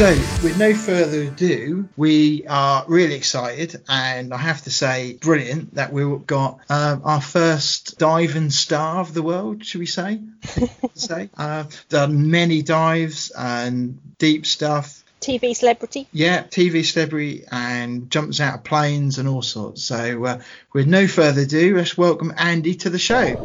So, with no further ado, we are really excited, and I have to say, brilliant that we've got um, our first diving star of the world, should we say? say, uh, done many dives and deep stuff. TV celebrity. Yeah, TV celebrity, and jumps out of planes and all sorts. So, uh, with no further ado, let's welcome Andy to the show.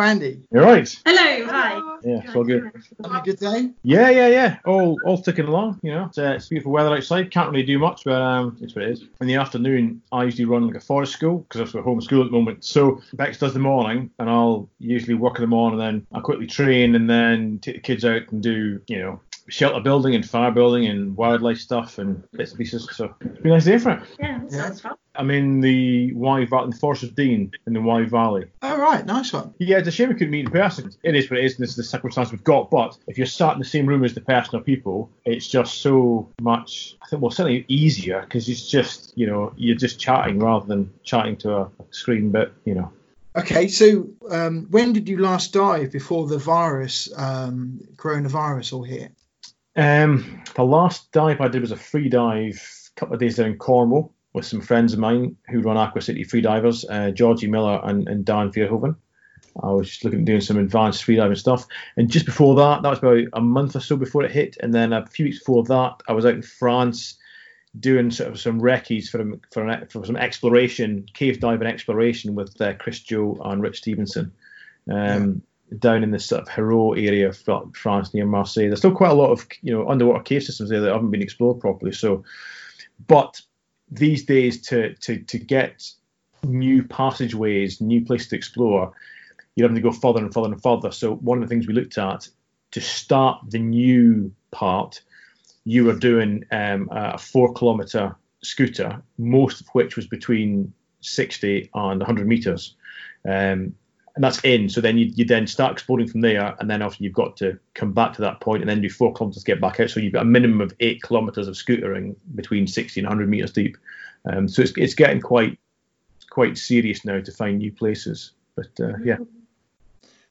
Andy. You're right. Hello, hi. Yeah, it's all good. Having a good day? Yeah, yeah, yeah. All all ticking along. You know, it's, uh, it's beautiful weather outside. Can't really do much, but um, it's what it is. In the afternoon, I usually run like a forest school because I'm home school at the moment. So Bex does the morning, and I'll usually work in the morning, and then I quickly train, and then take the kids out and do, you know, shelter building and fire building and wildlife stuff and bits and pieces. So it's been a nice day for it. Yeah, yeah. sounds fun. I'm in the Wye Valley, in the Forest of Dean in the Wye Valley. Oh, right, nice one. Yeah, it's a shame we couldn't meet in person. It is what it is, and this is the circumstance we've got. But if you're sat in the same room as the person or people, it's just so much, I think, well, certainly easier because it's just, you know, you're just chatting rather than chatting to a screen, but, you know. Okay, so um, when did you last dive before the virus, um, coronavirus, all hit? Um, the last dive I did was a free dive a couple of days there in Cornwall with some friends of mine who run Aqua City Freedivers, uh, Georgie Miller and, and Dan Verhoeven. I was just looking at doing some advanced freediving stuff. And just before that, that was about a month or so before it hit. And then a few weeks before that, I was out in France doing sort of some recce's for, for, an, for some exploration, cave diving exploration with uh, Chris Jewell and Rich Stevenson. Um. Down in the sort of Hérault area of France near Marseille, there's still quite a lot of you know underwater cave systems there that haven't been explored properly. So, but these days to to to get new passageways, new places to explore, you have to go further and further and further. So one of the things we looked at to start the new part, you were doing um, a four kilometer scooter, most of which was between 60 and 100 meters. Um, and that's in. So then you, you then start exploring from there, and then after you've got to come back to that point and then do four kilometers to get back out. So you've got a minimum of eight kilometers of scootering between 60 and 100 meters deep. Um, so it's, it's getting quite quite serious now to find new places. But uh, yeah.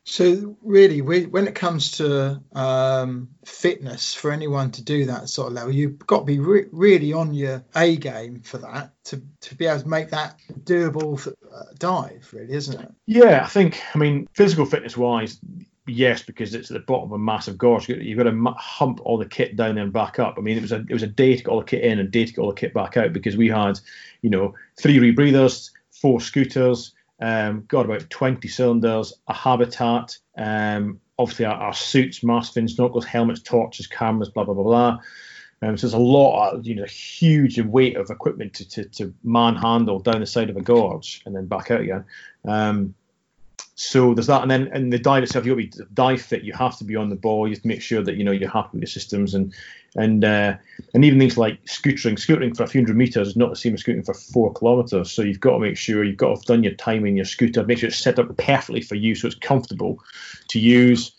So really, when it comes to um, fitness for anyone to do that sort of level, you've got to be re- really on your A game for that to, to be able to make that doable uh, dive, really, isn't it? Yeah, I think. I mean, physical fitness wise, yes, because it's at the bottom of a massive gorge. You've got to hump all the kit down and back up. I mean, it was a it was a day to get all the kit in and day to get all the kit back out because we had, you know, three rebreathers, four scooters um, got about 20 cylinders, a habitat, um, obviously our, our, suits, mask fins, snorkels, helmets, torches, cameras, blah, blah, blah, blah. Um, so there's a lot, of, you know, huge weight of equipment to, to, to manhandle down the side of a gorge and then back out again. Um, so there's that, and then and the dive itself, you got to be dive fit. You have to be on the ball. You have to make sure that you know you're happy with your systems, and and uh, and even things like scootering. Scootering for a few hundred meters is not the same as scooting for four kilometers. So you've got to make sure you've got to have done your timing, your scooter, make sure it's set up perfectly for you, so it's comfortable to use.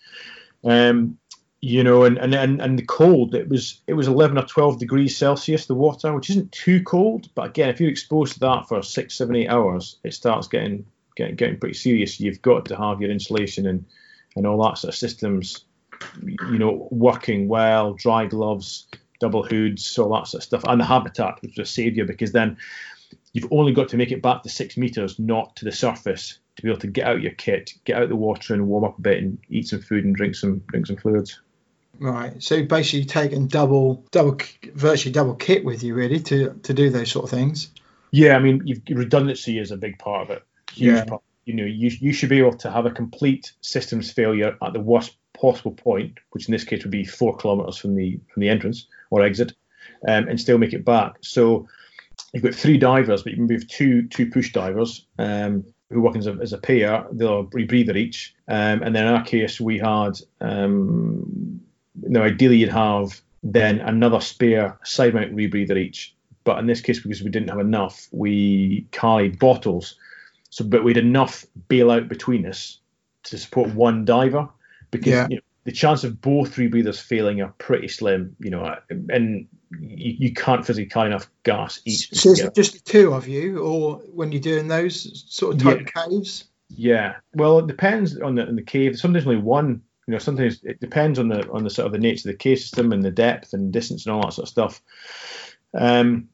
Um, you know, and, and and and the cold. It was it was 11 or 12 degrees Celsius the water, which isn't too cold, but again, if you're exposed to that for six, seven, eight hours, it starts getting getting getting pretty serious, you've got to have your insulation and and all that sort of systems, you know, working well, dry gloves, double hoods, all that sort of stuff, and the habitat, which will save you because then you've only got to make it back to six meters, not to the surface, to be able to get out your kit, get out the water and warm up a bit and eat some food and drink some drink some fluids. Right. So basically, taking double, double, virtually double kit with you, really, to to do those sort of things. Yeah, I mean, redundancy is a big part of it huge yeah. part. You know, you you should be able to have a complete systems failure at the worst possible point, which in this case would be four kilometers from the from the entrance or exit, um, and still make it back. So you've got three divers, but you can move two two push divers um, who work as a, as a pair. They'll rebreather each, um, and then in our case we had. Um, now, ideally, you'd have then another spare side mount rebreather each. But in this case, because we didn't have enough, we carried bottles so, but we had enough bailout between us to support one diver because yeah. you know, the chance of both rebreathers failing are pretty slim. You know, and you, you can't physically carry enough gas each. So is it just two of you, or when you're doing those sort of type Yeah. caves? Yeah, well, it depends on the on the cave. Sometimes only one. You know, sometimes it depends on the on the sort of the nature of the cave system and the depth and distance and all that sort of stuff. Um,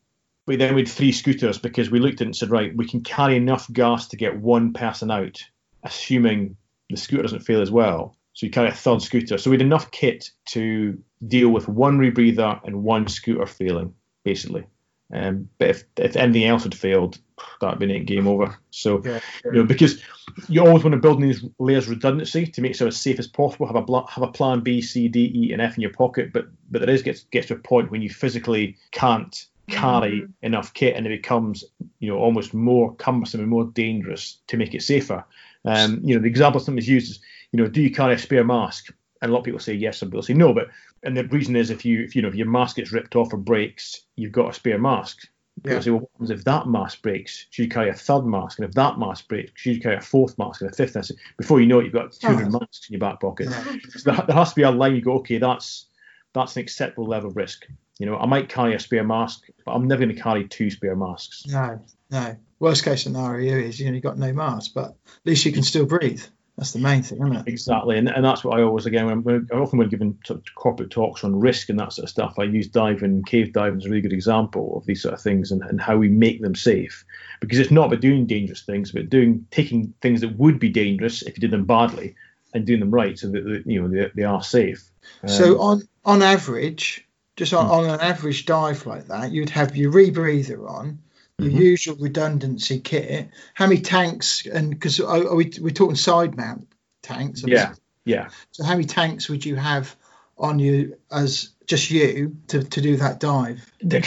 we then we had three scooters because we looked at it and said, right, we can carry enough gas to get one person out, assuming the scooter doesn't fail as well. So you carry a third scooter. So we had enough kit to deal with one rebreather and one scooter failing, basically. Um, but if, if anything else had failed, that'd been it, game over. So Yeah. you know, because you always want to build in these layers of redundancy to make sure as safe as possible. Have a have a plan B, C, D, E, and F in your pocket. But but there is gets gets to a point when you physically can't carry enough kit, and it becomes you know almost more cumbersome and more dangerous to make it safer. Um, you know, the example sometimes used is you know, do you carry a spare mask? And a lot of people say yes, some people say no. But and the reason is if you if you know if your mask gets ripped off or breaks, you've got a spare mask. People Yeah. say, well, what happens if that mask breaks? Should you carry a third mask? And if that mask breaks, should you carry a fourth mask and a fifth? And say, before you know it, you've got 200 Oh. masks in your back pocket. Yeah. So there, there has to be a line. You go, okay, that's that's an acceptable level of risk. You know, I might carry a spare mask, but I'm never going to carry two spare masks. No, no. Worst case scenario is you know you got no mask, but at least you can still breathe. That's the main thing, isn't it? Exactly, and, and that's what I always again when, often when giving sort of corporate talks on risk and that sort of stuff, I use diving, cave diving as a really good example of these sort of things and, and how we make them safe. Because it's not about doing dangerous things, but doing taking things that would be dangerous if you did them badly and doing them right so that you know they, they are safe. So Um, on on average, just on, on an average dive like that, you'd have your rebreather on, your Mhm. usual redundancy kit. How many tanks? And because are, are we we're talking side mount tanks? yeah, yeah. So how many tanks would you have on you as just you to, to do that dive? De-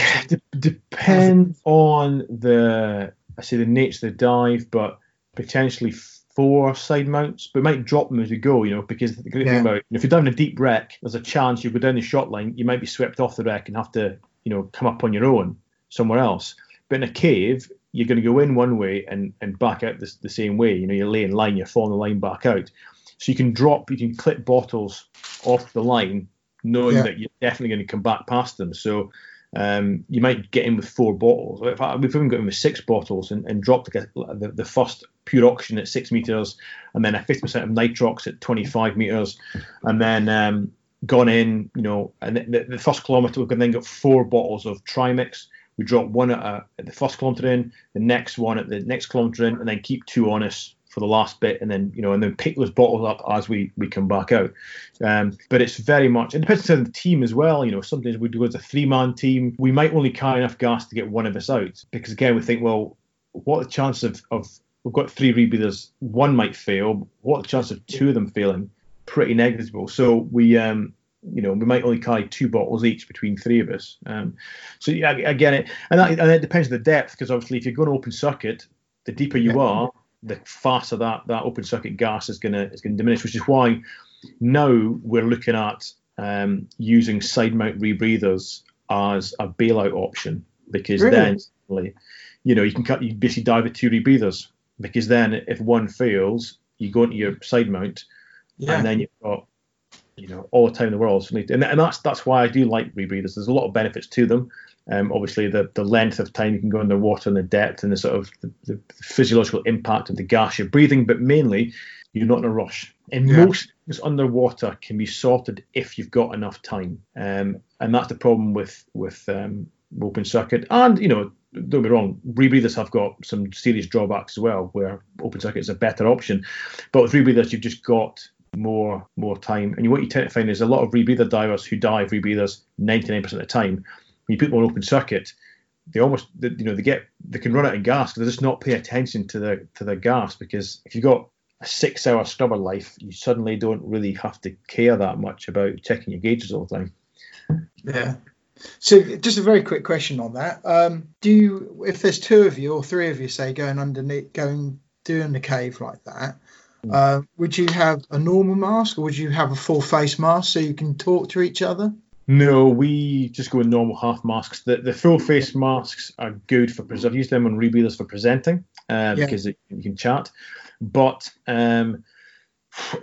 depend on the I say the nature of the dive, but potentially four side mounts, but might drop them as we go, you know, because the great Yeah. thing about if you're down a deep wreck, there's a chance you go down the shot line, you might be swept off the wreck and have to, you know, come up on your own somewhere else. But in a cave, you're going to go in one way and, and back out the, the same way. You know, you're laying line, you're following the line back out. So you can drop, you can clip bottles off the line, knowing Yeah. that you're definitely going to come back past them. So um, you might get in with four bottles. In fact, we've even got in with six bottles and, and dropped the, the, the first pure oxygen at six meters, and then a 50% of nitrox at 25 meters, and then um, gone in, you know, and the, the, the first kilometer we've then got four bottles of trimix. We drop one at, a, at the first kilometer in, the next one at the next kilometer in, and then keep two on us for the last bit, and then you know, and then pick those bottles up as we we come back out. Um, but it's very much it depends on the team as well. You know, sometimes we do as a three man team, we might only carry enough gas to get one of us out because again we think, well, what the chances of, of we've got three rebreathers, one might fail. What the chances of two of them failing? Pretty negligible. So we um you know, we might only carry two bottles each between three of us. Um, so yeah, I it, and that, and it depends on the depth because obviously if you're going open circuit, the deeper you Yeah. are, the faster that that open circuit gas is gonna is gonna diminish. Which is why now we're looking at um, using side mount rebreathers as a bailout option because Really? then you know you can cut you basically dive with two rebreathers because then if one fails, you go into your side mount Yeah. and then you've got you know all the time in the world. So, and, and that's that's why I do like rebreathers. There's a lot of benefits to them. Um, obviously, the, the length of time you can go underwater and the depth and the sort of the, the physiological impact of the gas you're breathing, but mainly you're not in a rush. And Yeah. most things underwater can be sorted if you've got enough time. Um, and that's the problem with with um, open circuit. And you know, don't be wrong, rebreathers have got some serious drawbacks as well, where open circuit is a better option. But with rebreathers, you've just got more more time. And what you tend to find is a lot of rebreather divers who dive rebreathers 99% of the time. When you put them on open circuit, they almost you know they get they can run out of gas. Because they just not pay attention to the to the gas because if you've got a six hour scrubber life, you suddenly don't really have to care that much about checking your gauges all the time. Yeah. So just a very quick question on that. Um, do you, if there's two of you or three of you, say going underneath, going doing the cave like that. Uh, would you have a normal mask or would you have a full face mask so you can talk to each other? No, we just go with normal half masks. The the full face masks are good for I've used them on rebreathers for presenting uh, Yeah. because it, you can chat, but um,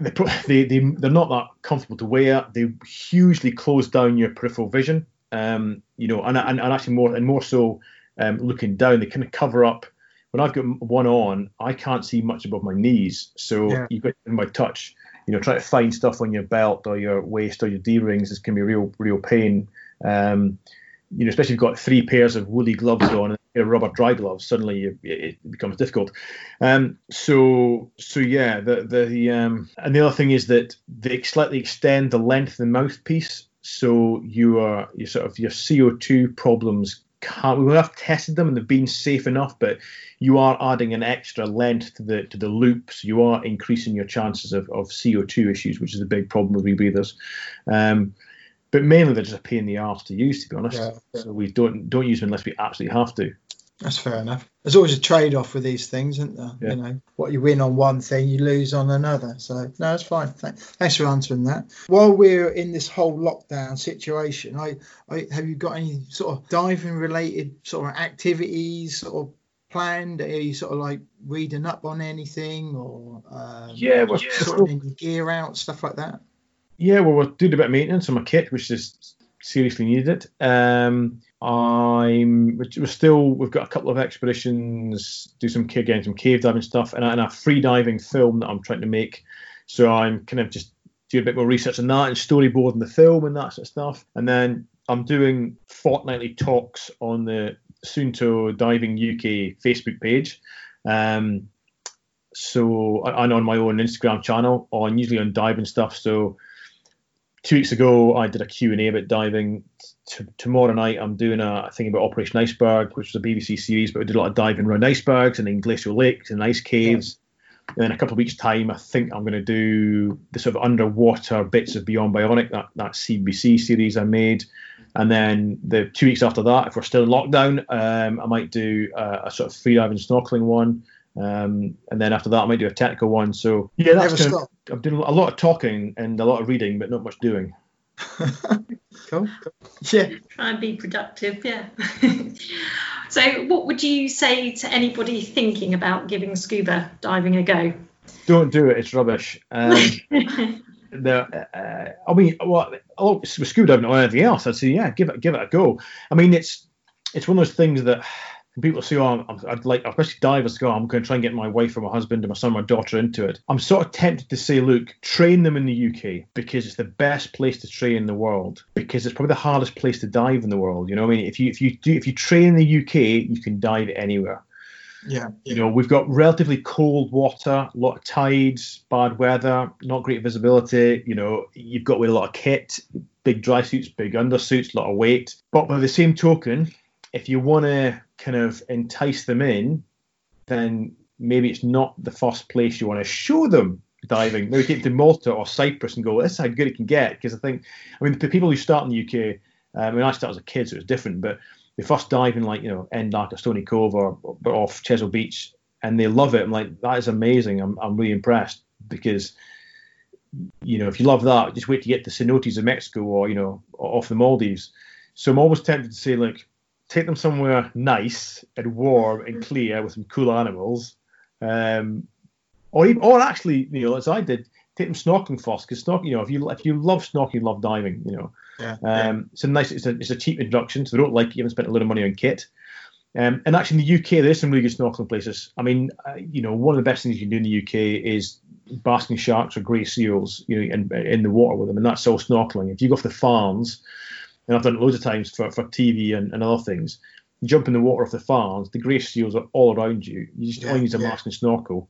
they, they, they they're not that comfortable to wear. They hugely close down your peripheral vision. Um, you know, and, and, and actually more and more so um, looking down, they kind of cover up. When I've got one on, I can't see much above my knees, so Yeah. you've got in my touch. You know, try to find stuff on your belt or your waist or your D rings is can be real, real pain. Um, you know, especially if you've got three pairs of woolly gloves on and a rubber dry gloves, suddenly you, it it becomes difficult. Um, so, so yeah, the the um, and the other thing is that they slightly extend the length of the mouthpiece, so you are you sort of your CO2 problems can't. We have tested them and they've been safe enough, but you are adding an extra length to the to the loop, so you are increasing your chances of, of CO2 issues, which is a big problem with rebreathers. Um, but mainly they're just a pain in the arse to use, to be honest. Yeah. So we don't don't use them unless we absolutely have to. That's fair enough. There's always a trade-off with these things, isn't there? Yeah. You know, what you win on one thing, you lose on another. So no, that's fine. Thanks for answering that. While we're in this whole lockdown situation, I, I have you got any sort of diving-related sort of activities or planned? Are you sort of like reading up on anything or um, Yeah, we're, sorting your gear out, stuff like that? Yeah, well, we're doing a bit of maintenance on my kit, which is seriously needed. Um, I'm we're still we've got a couple of expeditions, do some again some cave diving stuff, and a, and a free diving film that I'm trying to make. So I'm kind of just doing a bit more research on that and storyboarding the film and that sort of stuff. And then I'm doing fortnightly talks on the Suunto Diving UK Facebook page. Um, so and on my own Instagram channel, on usually on diving stuff. So two weeks ago, I did a Q&A about diving. T- tomorrow night, I'm doing a thing about Operation Iceberg, which was a BBC series, but we did a lot of diving around icebergs and in glacial lakes and ice caves. And then a couple of weeks' time, I think I'm going to do the sort of underwater bits of Beyond Bionic, that, that CBBC series I made. And then the two weeks after that, if we're still in lockdown, um, I might do uh, a sort of free diving snorkeling one. Um, and then after that, I might do a technical one. So yeah, that's Never kind of. I'm doing a lot of talking and a lot of reading, but not much doing. Cool. Yeah. Try and be productive, yeah. so, what would you say to anybody thinking about giving scuba diving a go? Don't do it; it's rubbish. Um, the, uh, I mean, well, oh, with scuba diving or anything else, I'd say yeah, give it give it a go. I mean, it's it's one of those things that when people say, "Oh, I'm, I'd like," especially divers go, "I'm going to try and get my wife or my husband or my son or my daughter into it." I'm sort of tempted to say, "Look, train them in the UK because it's the best place to train in the world because it's probably the hardest place to dive in the world." You know, what I mean, if you if you do if you train in the UK, you can dive anywhere. Yeah. You know, we've got relatively cold water, a lot of tides, bad weather, not great visibility. You know, you've got with a lot of kit, big dry suits, big undersuits, a lot of weight. But by the same token, if you want to kind of entice them in, then maybe it's not the first place you want to show them diving. Maybe take them to Malta or Cyprus and go, this is how good it can get. Because I think, I mean, the people who start in the UK, uh, I mean, I started as a kid, so it was different, but they first dive in like, you know, NDAC or Stony Cove or, or off Chesil Beach and they love it. I'm like, that is amazing. I'm, I'm really impressed because, you know, if you love that, just wait to get to Cenotes of Mexico or, you know, off the Maldives. So I'm always tempted to say, like, take them somewhere nice and warm and clear with some cool animals. Um, or, even, or actually, you know, as I did, take them snorkeling first because snorkeling, you know, if you if you love snorkeling, you love diving, you know. Yeah. Um, it's a nice, it's a, it's a cheap introduction, so they don't like you haven't spent a lot of money on kit. Um, and actually, in the UK, there's some really good snorkeling places. I mean, uh, you know, one of the best things you can do in the UK is basking sharks or grey seals, you know, in, in the water with them, and that's all snorkeling. If you go off the Farnes, and I've done it loads of times for, for TV and, and other things, you jump in the water off the Farnes, the grey seals are all around you. You just Yeah, all use a yeah. mask and snorkel.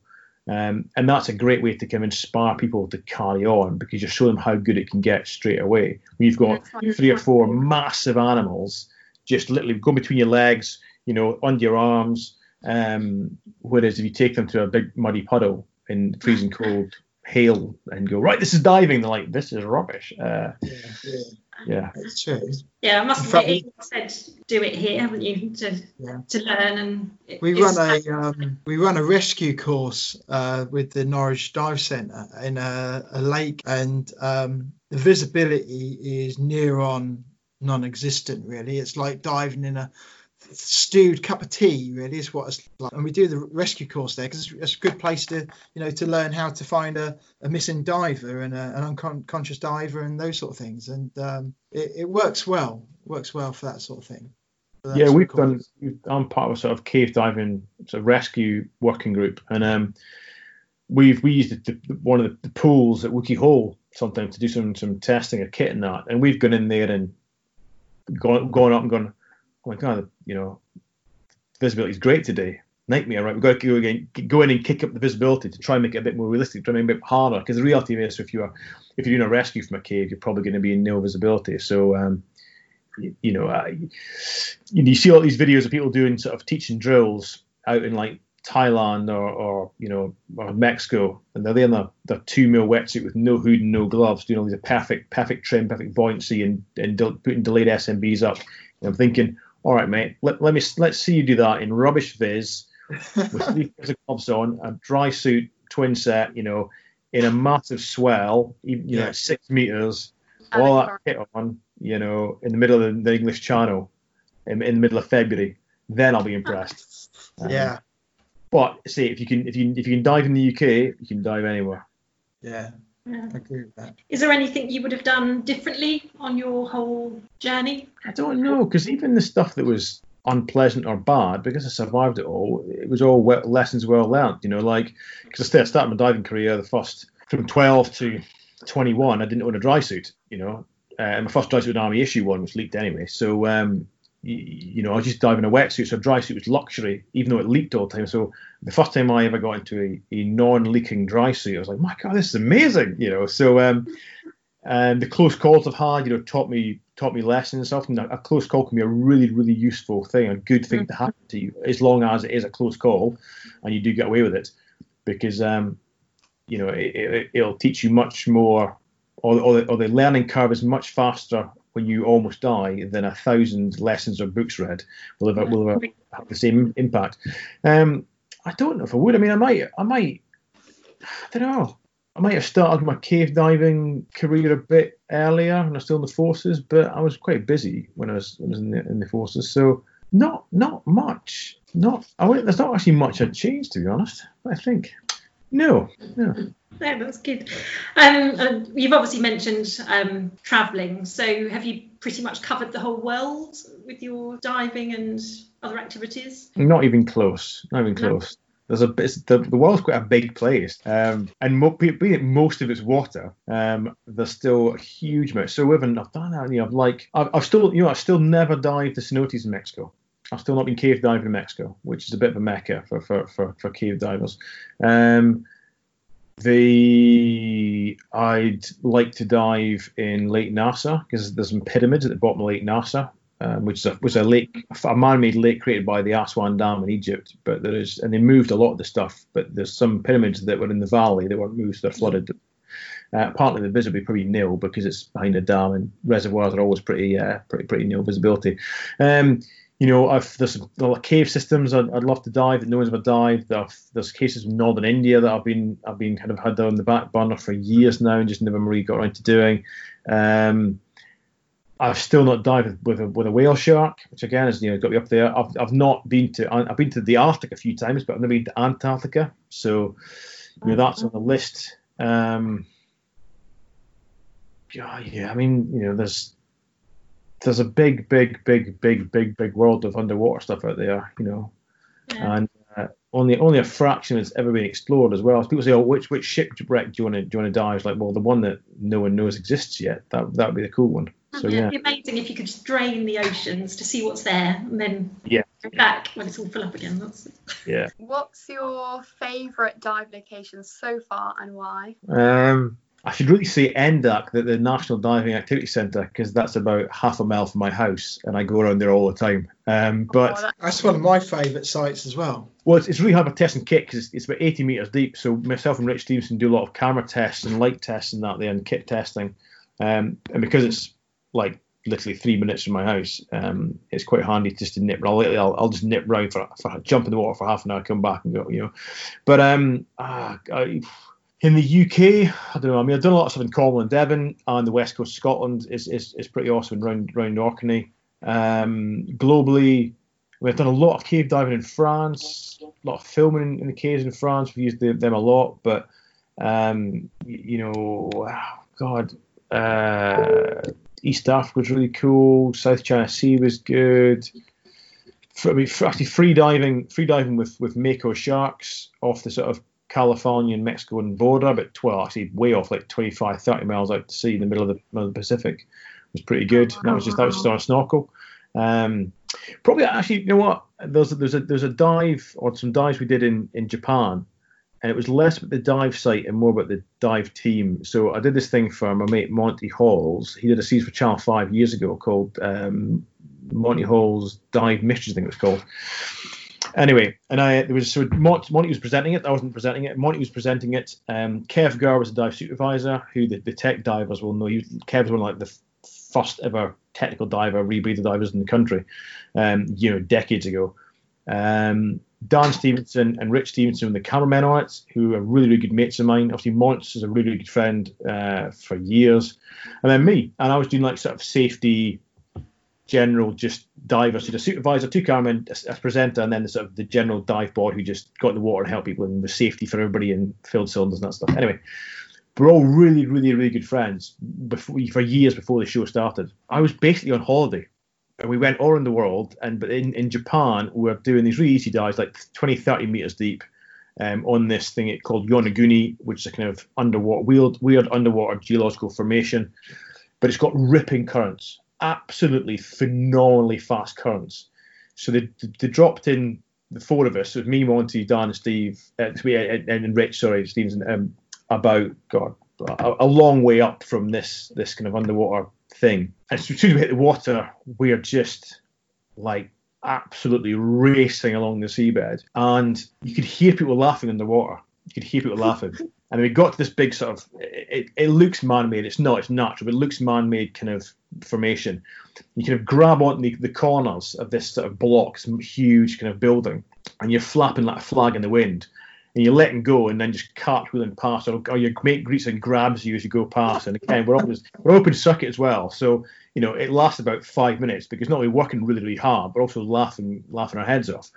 Um, and that's a great way to kind of inspire people to carry on because you show them how good it can get straight away. When you've got three or four massive animals just literally go between your legs, you know, under your arms. Um, whereas if you take them to a big muddy puddle in freezing cold hail and go, right, this is diving, they're like, this is rubbish. Uh, Yeah. Yeah. yeah. It's true. Yeah, I must In fact, admit, you said do it here, haven't you, to, Yeah. to learn and it- We run a um, we run a rescue course uh, with the Norwich Dive Centre in a, a lake, and um, the visibility is near on non-existent. Really, it's like diving in a stewed cup of tea really is what it's like. And we do the rescue course there because it's, a good place to you know to learn how to find a, a missing diver and a, an unconscious diver and those sort of things. And um, it, it, works well works well for that sort of thing. Yeah we've done i'm part of a sort of cave diving sort of rescue working group. And um, we've we used the, the, one of the, the, pools at Wookey Hole sometimes to do some some testing of kit and that. And we've gone in there and gone, gone up and gone oh my god, you know, visibility is great today. Nightmare, right? We've got to go again, go in and kick up the visibility to try and make it a bit more realistic, try and make it a bit harder. Because the reality is, if you're if you're doing a rescue from a cave, you're probably going to be in no visibility. So, um, you, you, know, uh, you, you see all these videos of people doing sort of teaching drills out in like Thailand or, or you know or Mexico, and they're there in their, their two mil wetsuit with no hood and no gloves, doing all these perfect perfect trim, perfect buoyancy, and and putting delayed SMBs up. And I'm thinking, all right, mate, let, let me let's see you do that in rubbish viz with three pairs of gloves on, a dry suit, twin set, you know, in a massive swell, you know, six meters, all that kit on, you know, in the middle of the, the English Channel, in, in, the middle of February. Then I'll be impressed. Um, yeah. But see, if you can, if you if you can dive in the UK, you can dive anywhere. Yeah. Yeah. I agree with that. Is there anything you would have done differently on your whole journey? I don't know, because even the stuff that was unpleasant or bad, because I survived it all, it was all well, lessons well learned. You know, like because I started my diving career the first from 12 to 21, I didn't own a dry suit. You know, uh, and my first dry suit was an army issue one, which leaked anyway. So um, you know, I was just diving in a wetsuit, so a dry suit was luxury, even though it leaked all the time. So the first time I ever got into a, a non-leaking dry suit, I was like, my God, this is amazing, you know. So um, and the close calls I've had, you know, taught me taught me lessons and stuff. And a close call can be a really, really useful thing, a good thing mm-hmm. to happen to you, as long as it is a close call and you do get away with it, because um, you know, it, will it, teach you much more, or, or, the, or the learning curve is much faster when you almost die than a thousand lessons or books read will have, will have, have the same impact. Um, I don't know if I would. I mean, I might, I might, I don't know. I might have started my cave diving career a bit earlier when I was still in the forces, but I was quite busy when I was, when I was in, the, in the forces. So not not much. Not I there's not actually much I'd changed to be honest. I think no, no. No, that's good. Um, you've obviously mentioned um, travelling. So, have you pretty much covered the whole world with your diving and other activities? Not even close. Not even close. No. There's a the, the world's quite a big place, um, and mo- being most of it's water, um, there's still a huge amount. So even I've done that, you know, I've like I've, I've still you know I've still never dived the cenotes in Mexico. I've still not been cave diving in Mexico, which is a bit of a mecca for for for, for cave divers. Um, the I'd like to dive in Lake Nasser because there's some pyramids at the bottom of Lake Nasser, um, which a, was a lake, a man-made lake created by the Aswan Dam in Egypt. But there is, and they moved a lot of the stuff. But there's some pyramids that were in the valley that weren't moved; they're flooded. Uh, partly the visibility probably nil because it's behind a dam and reservoirs are always pretty, uh, pretty, pretty nil visibility. Um, you know, I've, there's cave systems I'd, I'd, love to dive that no one's ever dived. There's, there's cases in northern India that I've been I've been kind of had on the back burner for years now and just never really got around to doing. Um, I've still not dived with a, with a whale shark, which again is you know got me up there. I've, I've not been to I've been to the Arctic a few times, but I've never been to Antarctica, so you know that's on the list. Um, yeah, yeah, I mean you know there's there's a big, big, big, big, big, big world of underwater stuff out there, you know, yeah. and uh, only only a fraction has ever been explored as well. As people say, "Oh, which which shipwreck do you want to do you want to dive?" It's like, well, the one that no one knows exists yet. That that would be the cool one. So yeah, it'd be amazing if you could just drain the oceans to see what's there, and then yeah, go back when it's all full up again. That's yeah. What's your favourite dive location so far, and why? Um, I should really say NDAC, the, the National Diving Activity Centre, because that's about half a mile from my house, and I go around there all the time. Um, but oh, that's one of my favourite sites as well. Well, it's, it's really hard for and kick because it's, it's, about 80 metres deep. So myself and Rich Stevenson do a lot of camera tests and light tests and that there, and kit testing. Um, and because it's like literally three minutes from my house, um, it's quite handy just to nip. I'll, I'll, I'll just nip round for, for jump in the water for half an hour, come back and go. You know, but um, ah, I, in the UK, I don't know. I mean, I've done a lot of stuff in Cornwall and Devon, and the west coast of Scotland is is, is pretty awesome around around Orkney. Um, globally, We've done a lot of cave diving in France, a lot of filming in, in the caves in France. We've used them, them a lot, but um, you know, God, uh, East Africa was really cool. South China Sea was good. For, I mean, actually, free diving, free diving with with Mako sharks off the sort of California and Mexican border, but well, actually way off, like 25, 30 miles out to sea in the middle of the, middle of the Pacific, was pretty good. That was just that was just on a snorkel. Um, probably actually, you know what? There's there's a there's a dive or some dives we did in in Japan, and it was less about the dive site and more about the dive team. So I did this thing for my mate Monty Halls. He did a series for Channel Five years ago called um, Monty Halls' Dive Mysteries, I think it was called. Anyway, and I there was so Monty, Monty was presenting it. I wasn't presenting it. Monty was presenting it. Um, Kev Gurr was a dive supervisor, who the, the tech divers will know. He, Kev was one of like the first ever technical diver, rebreather divers in the country, um, you know, decades ago. Um, Dan Stevenson and Rich Stevenson the cameramen on it, who are really, really good mates of mine. Obviously, Monts is a really, really good friend uh, for years. And then me, and I was doing like sort of safety, general, just divers. So the supervisor, two cameramen, a, a presenter, and then the sort of the general dive board who just got in the water and helped people and was safety for everybody and filled cylinders and that stuff. Anyway, we're all really, really, really good friends before, for years before the show started. I was basically on holiday and we went all around the world. And but in, in Japan, we're doing these really easy dives, like 20, 30 meters deep, um, on this thing called Yonaguni, which is a kind of underwater, weird, weird underwater geological formation. But it's got ripping currents, absolutely phenomenally fast currents. So they, they dropped in the four of us, so me, Monty, Dan, Steve, uh, and, and Rich, sorry, Stevenson, um, about God, a, a long way up from this this kind of underwater thing. And as soon as we hit the water, we are just like absolutely racing along the seabed, and you could hear people laughing in the water. You could hear people laughing. And we got to this big sort of, it, it looks man-made. It's not. It's natural, but it looks man-made kind of formation. You kind of grab on the, the corners of this sort of block, some huge kind of building, and you're flapping like a flag in the wind and you're letting go and then just cartwheeling past, or, or your mate greets and grabs you as you go past. And again, we're open, we're open circuit as well, so you know it lasts about five minutes because not only working really really hard, but also laughing laughing our heads off.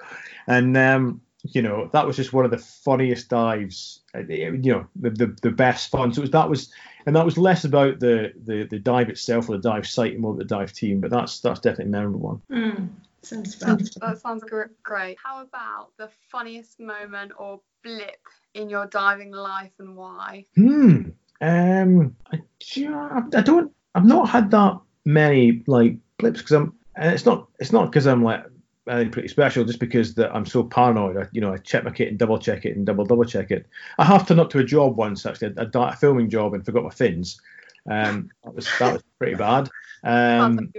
And um, you know that was just one of the funniest dives, uh, you know the the, the best fun. So was, that was. And that was less about the, the, the dive itself or the dive site and more about the dive team, but that's that's definitely a memorable one. Mm. Sounds fun. That sounds great. How about the funniest moment or blip in your diving life and why? Hmm. Um. I, I don't. I've not had that many like blips because I'm. And it's not. It's not because I'm like anything pretty special. Just because that I'm so paranoid. I, you know, I check my kit and double check it and double double check it. I have turned up to a job once actually, a, a filming job, and forgot my fins. Um. That was that was pretty bad. Um.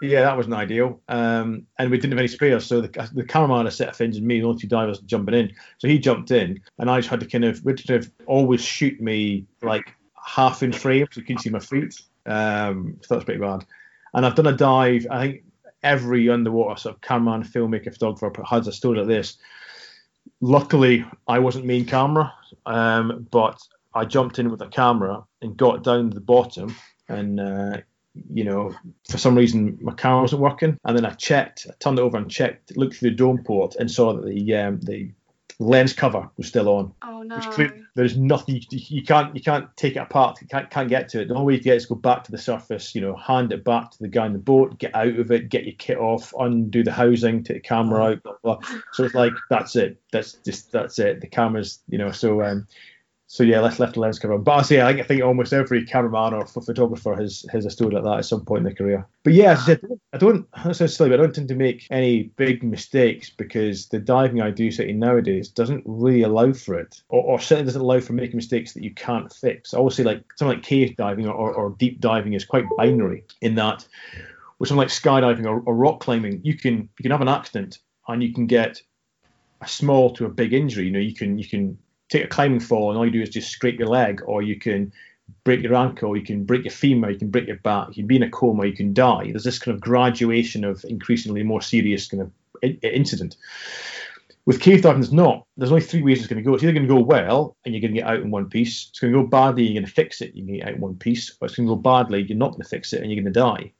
Yeah, that wasn't ideal. Um, and we didn't have any spares, so the, the cameraman had a set of fins and me, the only two divers jumping in. So he jumped in, and I just had to kind of, we kind of always shoot me like half in frame so you can see my feet. Um, so that's pretty bad. And I've done a dive. I think every underwater sort of cameraman, filmmaker, photographer has a story like this. Luckily, I wasn't main camera, um, but I jumped in with a camera and got down to the bottom and uh, you know, for some reason my camera wasn't working, and then I checked, I turned it over and checked, looked through the dome port, and saw that the um, the lens cover was still on. Oh no! there's nothing you, you, can't you can't take it apart. You can't can't get to it. The only way to get it is go back to the surface. You know, hand it back to the guy in the boat, get out of it, get your kit off, undo the housing, take the camera out. Blah, blah. So it's like that's it. That's just that's it. The camera's you know so um so yeah, let's left the lens cover. But I say I think I think almost every cameraman or photographer has has a story like that at some point in their career. But yeah, I said, I don't. But I don't tend to make any big mistakes because the diving I do certainly nowadays doesn't really allow for it, or, or certainly doesn't allow for making mistakes that you can't fix. I always say like something like cave diving or, or, or deep diving is quite binary in that. With something like skydiving or, or rock climbing, you can you can have an accident and you can get a small to a big injury. You know, you can you can take a climbing fall and all you do is just scrape your leg, or you can break your ankle, you can break your femur, you can break your back, you can be in a coma, you can die. There's this kind of graduation of increasingly more serious kind of incident. With cave diving, it's not. There's only three ways it's going to go. It's either going to go well and you're going to get out in one piece. It's going to go badly, you're going to fix it, you're going to get out in one piece. Or it's going to go badly, you're not going to fix it and you're going to die.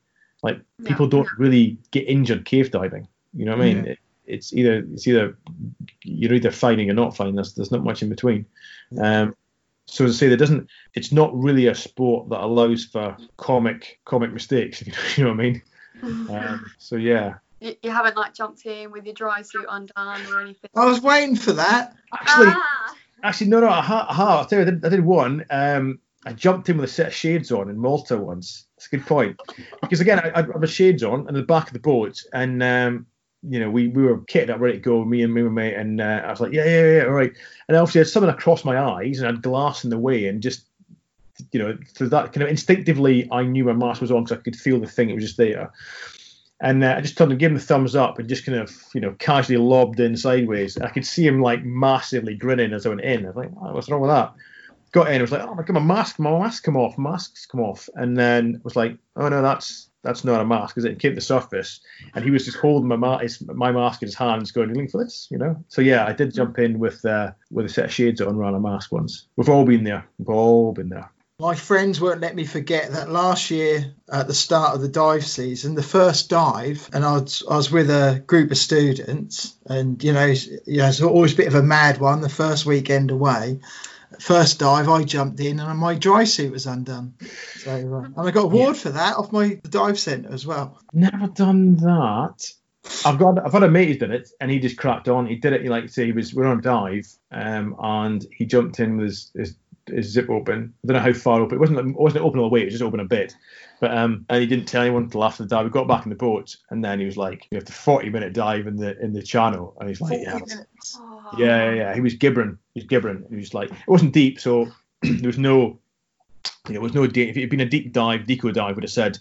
Like people don't really get injured cave diving. You know what I mean? Yeah. It, it's either it's either you're either finding or not finding. There's there's not much in between. Um, so as I say, there doesn't. It's not really a sport that allows for comic comic mistakes. You know what I mean? Um, so yeah. You, you haven't like jumped in with your dry suit undone or anything. I was waiting for that. Actually, Ah! actually, no, no. I, ha, I have. I'll tell you, I did, I did one. Um, I jumped in with a set of shades on in Malta once. That's a good point. Because again, I, I had my shades on in the back of the boat, and um, you know, we, we were kitted up, ready to go, me and my mate, and uh, I was like, yeah, yeah, yeah, all right. And obviously, I had something across my eyes, and I had glass in the way, and just, you know, through that kind of instinctively, I knew my mask was on because I could feel the thing; it was just there. And uh, I just turned and gave him the thumbs up and just kind of, you know, casually lobbed in sideways. I could see him like massively grinning as I went in. I was like, oh, what's wrong with that? Got in, I was like, oh my god, my mask, my mask come off, masks come off. And then was like, oh no, that's that's not a mask because it came to the surface. And he was just holding my, ma- his, my mask in his hands, going, "You looking for this?" You know. So yeah, I did jump in with uh, with a set of shades on, around a mask once. We've all been there. We've all been there. My friends won't let me forget that last year at the start of the dive season, the first dive, and I was, I was with a group of students, and you know, you know, it's always a bit of a mad one. The first weekend away, first dive, I jumped in and my dry suit was undone. So, uh, and I got a award for that off my dive centre as well. Never done that. I've got I've had a mate who's done it and he just cracked on. He did it. He like say he was we are on a dive um, and he jumped in with his, his, his zip open. I don't know how far open. It wasn't it wasn't open all the way. It was just open a bit. But um, and he didn't tell anyone until after the dive. We got back in the boat and then he was like, "You have the 40 minute dive in the in the channel." And he's like, "Yeah. Yeah, yeah, yeah." He was gibbering. He was gibbering. He was like, it wasn't deep, so there was no, you know, there was no. De- if it had been a deep dive, deco dive would have said,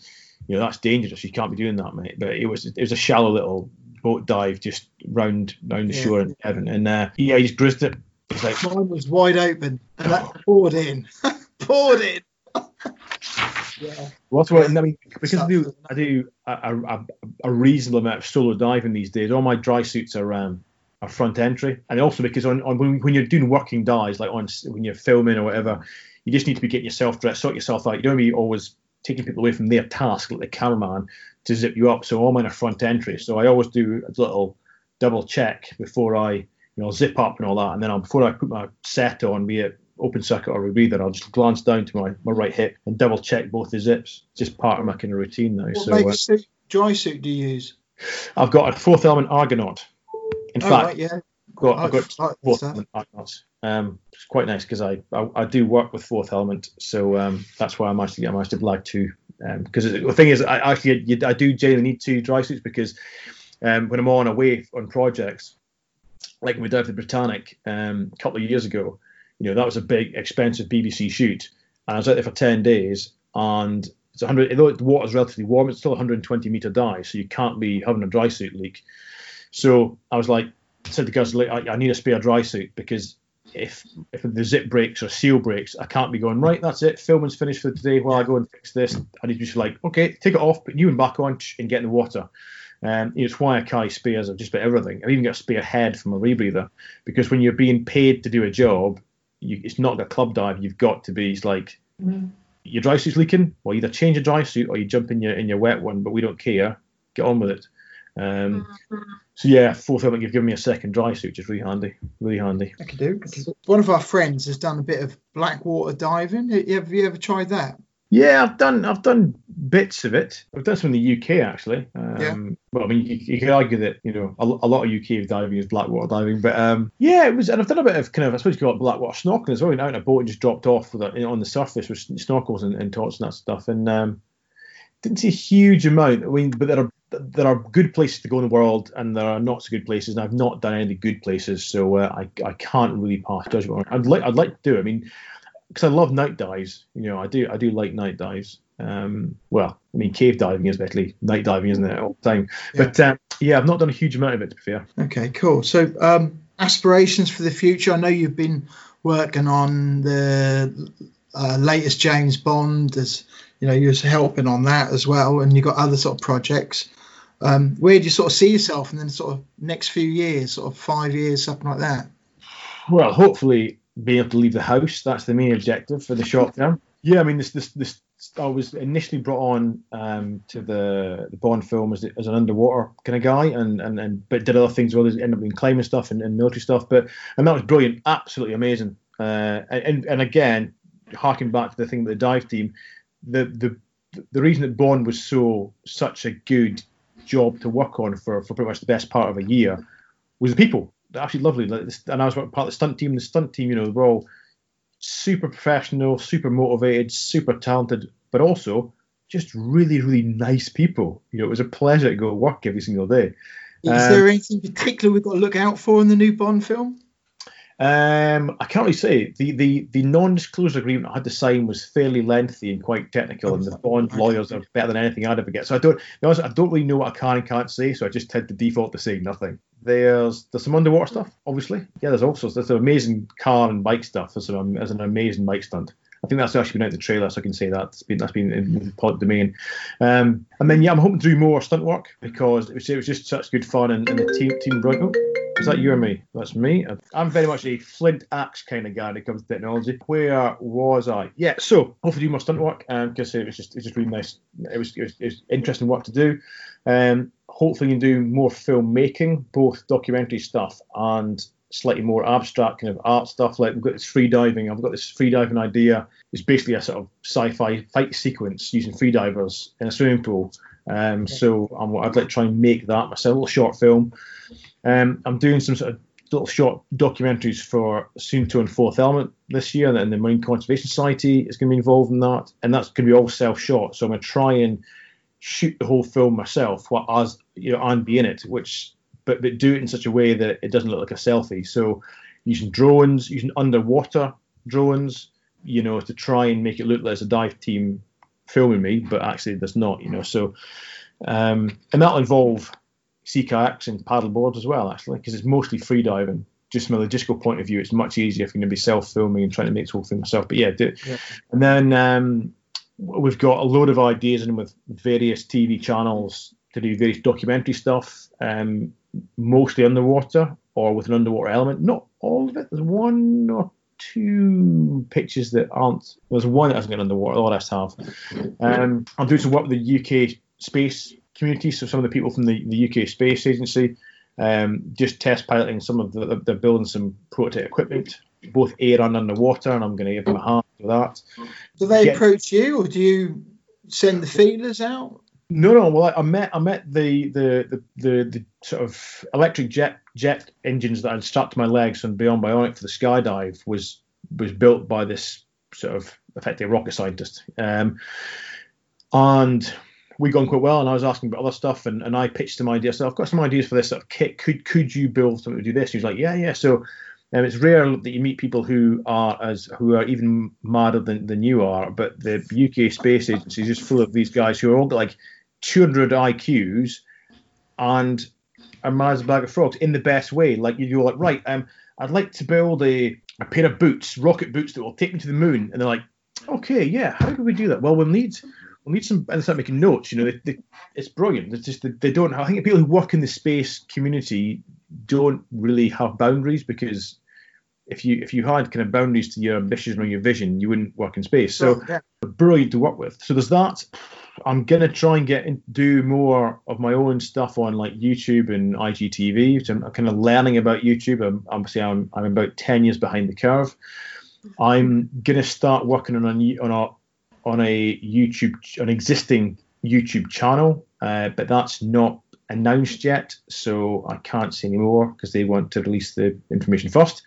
you know, that's dangerous. You can't be doing that, mate. But it was it was a shallow little boat dive just round round the Yeah. shore in Devon, and uh, yeah, he just grizzed it. He's like, Mine was wide open and that poured in. poured in. yeah. Well, that's what I mean. Because I do, I do a, a, a reasonable amount of solo diving these days. All my dry suits are um, are front entry, and also because on, on when, when you're doing working dives, like on when you're filming or whatever, you just need to be getting yourself dressed, sort yourself out. You don't be always taking people away from their task, like the cameraman, to zip you up. So all mine are front entry. So I always do a little double check before I, you know, zip up and all that, and then I'll, before I put my set on, be it open circuit or rebreather, I'll just glance down to my, my right hip and double check both the zips. It's just part of my kind of routine now. What so uh, suit, dry suit do you use? I've got a fourth element Argonaut. In Oh, fact, right, yeah. I've got, I've got like fourth element Argonauts. Um, it's quite nice because I, I I do work with fourth element, so um, that's why I managed to get I managed to blag two. Because the thing is, I actually I do generally need two dry suits because um, when I'm on away on projects, like we for the Britannic um, a couple of years ago, you know that was a big expensive BBC shoot, and I was out there for ten days, and it's 100. Although the water's relatively warm, it's still 120 meter dive, so you can't be having a dry suit leak. So I was like, said to guys, I, I need a spare dry suit because if if the zip breaks or seal breaks, I can't be going right. That's it. Filming's finished for today. While I go and fix this, I need to be like, okay, take it off, put new one back on, and get in the water. Um, it's why I carry spares of just about everything. I've even got a spare head from a rebreather because when you're being paid to do a job, you, it's not a club dive. You've got to be it's like your dry suit's leaking. Well, either change your dry suit or you jump in your in your wet one. But we don't care. Get on with it. Um, Mhm. so yeah, fourth element, you've given me a second dry suit, which is really handy. Really handy. I could do. One of our friends has done a bit of blackwater diving. Have you ever tried that? Yeah, I've done I've done bits of it. I've done some in the UK actually. Um, Yeah. Well, I mean, you, you could argue that you know a, a lot of UK diving is blackwater diving, but um, yeah, it was. And I've done a bit of kind of I suppose you call it blackwater snorkeling as well. Went out in a boat and just dropped off with a, you know, on the surface with snorkels and, and torches and that stuff, and um, didn't see a huge amount. I mean, but there are there are good places to go in the world, and there are not so good places. And I've not done any good places, so uh, I I can't really pass judgment. on it. I'd like I'd like to do. it. I mean, because I love night dives. You know, I do I do like night dives. Um, well, I mean, cave diving is basically night diving, isn't it, all the time? Yeah. But uh, yeah, I've not done a huge amount of it to be fair. Okay, cool. So, um, aspirations for the future. I know you've been working on the uh, latest James Bond, as you know, you're helping on that as well, and you've got other sort of projects. Um, where do you sort of see yourself in the sort of next few years, sort of five years, something like that? Well, hopefully being able to leave the house. That's the main objective for the short term. Yeah, I mean, this this this I was initially brought on um, to the the Bond film as, as an underwater kind of guy, and, and, and but did other things. Well, ended up doing climbing stuff and, and military stuff. But and that was brilliant, absolutely amazing. Uh, and and again, harking back to the thing with the dive team, the the the reason that Bond was so such a good job to work on for, for pretty much the best part of a year was the people. Actually lovely. And I was part of the stunt team. The stunt team, you know, were all super professional, super motivated, super talented, but also just really, really nice people. You know, it was a pleasure to go to work every single day. Is um, there anything particular we've got to look out for in the new Bond film? Um, I can't really say. The, the, the non-disclosure agreement I had to sign was fairly lengthy and quite technical, and the bond lawyers are better than anything I'd ever get. So I don't, honest, I don't really know what I can and can't say. So I just tend to default to say nothing. There's there's some underwater stuff, obviously. Yeah, there's also there's some amazing car and bike stuff. There's some there's an amazing bike stunt. I think that's actually been out in the trailer, so I can say that. It's been, that's been in the public domain. Um, and then, yeah, I'm hoping to do more stunt work because it was, it was just such good fun and, and the team, team brought, oh, is that you or me? That's me. I'm very much a flint axe kind of guy when it comes to technology. Where was I? Yeah, so hopefully do more stunt work because um, it was just it was just really nice. It was, it was, it was interesting work to do. Um, hopefully, you can do more filmmaking, both documentary stuff and slightly more abstract kind of art stuff. Like we've got this free diving. I've got this free diving idea. It's basically a sort of sci-fi fight sequence using free divers in a swimming pool. Um, so I'm, I'd like to try and make that myself, a little short film. Um, I'm doing some sort of little short documentaries for Suunto and Fourth Element this year, and the Marine Conservation Society is going to be involved in that, and that's going to be all self-shot. So I'm going to try and shoot the whole film myself, what as you know, and be in it, which but but do it in such a way that it doesn't look like a selfie. So using drones, using underwater drones, you know, to try and make it look like it's a dive team filming me, but actually there's not, you know. So um, and that'll involve sea kayaks and paddle boards as well, actually, because it's mostly free diving. Just from a logistical point of view, it's much easier if you're going to be self-filming and trying to make this whole thing myself. But yeah, do, yeah. and then um, we've got a load of ideas in with various TV channels to do various documentary stuff. Um, mostly underwater or with an underwater element. Not all of it. There's one or two pictures that aren't. There's one that hasn't got underwater. The rest have. Um, I'm doing some work with the UK space community. So some of the people from the, the UK Space Agency um, just test piloting some of the. They're building some prototype equipment, both air and underwater, and I'm going to give them a hand for that. Do they Get, approach you, or do you send the feelers out? No, no. Well, I met I met the the the, the, sort of electric jet jet engines that I'd strapped to my legs and Beyond Bionic for the skydive was was built by this sort of effectively rocket scientist. Um, and we gone quite well, and I was asking about other stuff, and, and I pitched some ideas. So I've got some ideas for this sort of kit. Could could you build something to do this? He was like, yeah, yeah. So um, it's rare that you meet people who are as who are even madder than, than you are. But the UK Space Agency is just full of these guys who are all like 200 IQs and are mad as a bag of frogs in the best way. Like you're like, right, um, I'd like to build a, a pair of boots, rocket boots that will take me to the moon. And they're like, okay, yeah, how do we do that? Well, we'll need we'll need some and they start making notes. You know, they, they, it's brilliant. It's just they don't. I think people who work in the space community don't really have boundaries because if you if you had kind of boundaries to your ambitions or your vision, you wouldn't work in space. So yeah. brilliant to work with. So there's that. I'm gonna try and get do more of my own stuff on like YouTube and IGTV. Which I'm kind of learning about YouTube. I'm, obviously, I'm I'm about ten years behind the curve. I'm gonna start working on a on a on a YouTube an existing YouTube channel, uh, but that's not announced yet, so I can't say any more because they want to release the information first.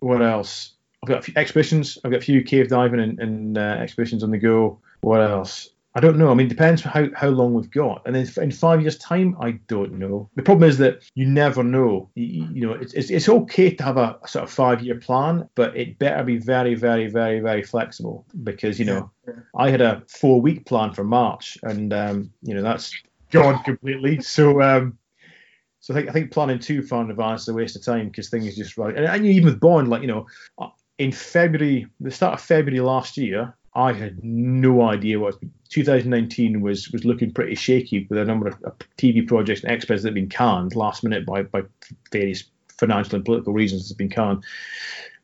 What else? I've got a few exhibitions. I've got a few cave diving and, and uh, expeditions on the go. What else? I don't know. I mean, it depends how, how long we've got. And then in five years' time, I don't know. The problem is that you never know. You, you know, it's, it's, it's okay to have a, a sort of five year plan, but it better be very, very, very, very flexible because, you know, yeah. I had a four week plan for March and, um, you know, that's gone completely. So, um, so I think I think planning too far in advance is a waste of time because things just right. And, and even with Bond, like you know, in February, the start of February last year, I had no idea what 2019 was was looking pretty shaky with a number of TV projects and experts that had been canned last minute by by various financial and political reasons. Has been canned,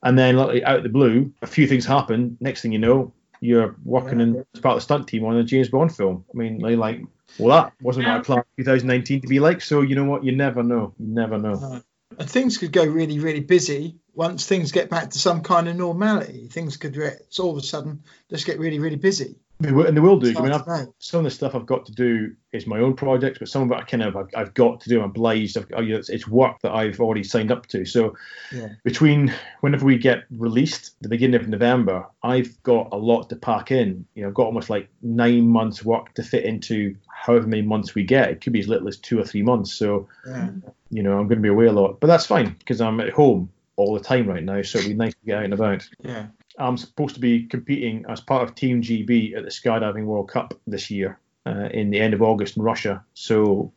and then like, out of the blue, a few things happen. Next thing you know, you're working in as part of the stunt team on a James Bond film. I mean, they like, well, that wasn't my plan planned 2019 to be like. So you know what? You never know. You never know. And things could go really, really busy once things get back to some kind of normality. Things could re- all of a sudden just get really, really busy. They will, and they will do. I mean, I've, some of the stuff I've got to do is my own projects, but some of it I kind of I've, I've got to do. I'm obliged. I've, oh, you know, it's, it's work that I've already signed up to. So Yeah. between whenever we get released, the beginning of November, I've got a lot to pack in. You know, I've got almost like nine months work to fit into however many months we get. It could be as little as two or three months. So Yeah. you know, I'm going to be away a lot, but that's fine because I'm at home all the time right now. So it'd be nice to get out and about. Yeah. I'm supposed to be competing as part of Team GB at the Skydiving World Cup this year uh, in the end of August in Russia. So,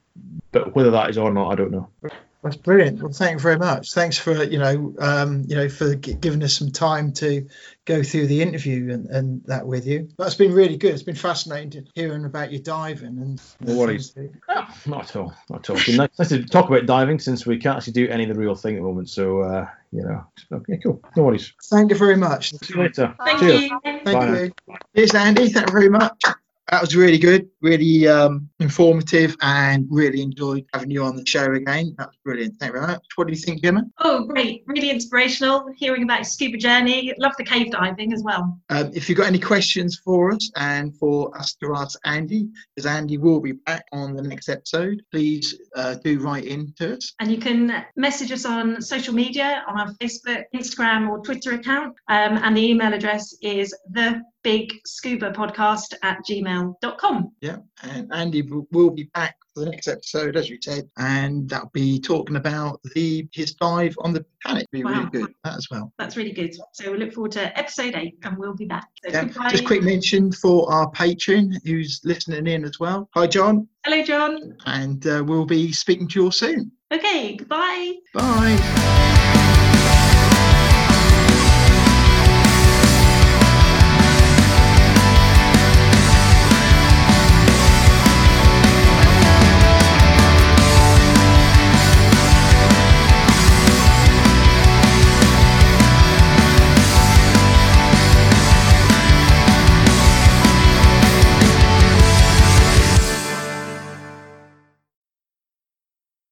but whether that is or not, I don't know. That's brilliant. Well, thank you very much. Thanks for you know um, you know for gi- giving us some time to go through the interview and, and that with you. That's been really good. It's been fascinating hearing about your diving and No worries. Not at all. Not at all. It's been nice, nice to talk about diving since we can't actually do any of the real thing at the moment. So, uh, you know, okay, cool. No worries. Thank you very much. See you later. Thank Cheers. you. Thank Bye you. Cheers, Andy. Thank you very much. That was really good, really um, informative, and really enjoyed having you on the show again. That was brilliant. Thank you very much. What do you think, Gemma? Oh, great. Really inspirational hearing about your scuba journey. Love the cave diving as well. Um, if you've got any questions for us and for us to ask Andy, because Andy will be back on the next episode, please uh, do write in to us. And you can message us on social media on our Facebook, Instagram, or Twitter account. Um, and the email address is the big scuba podcast at gmail.com. Yeah, and Andy will be back for the next episode, as you said, and that'll be talking about the his dive on the Titanic. Be really good that as well. That's really good. So we look forward to episode eight and we'll be back. So Yeah. goodbye. Just quick mention for our patron who's listening in as well. Hi, John, Hello, John. and uh, we'll be speaking to you all soon. Okay, goodbye. Bye.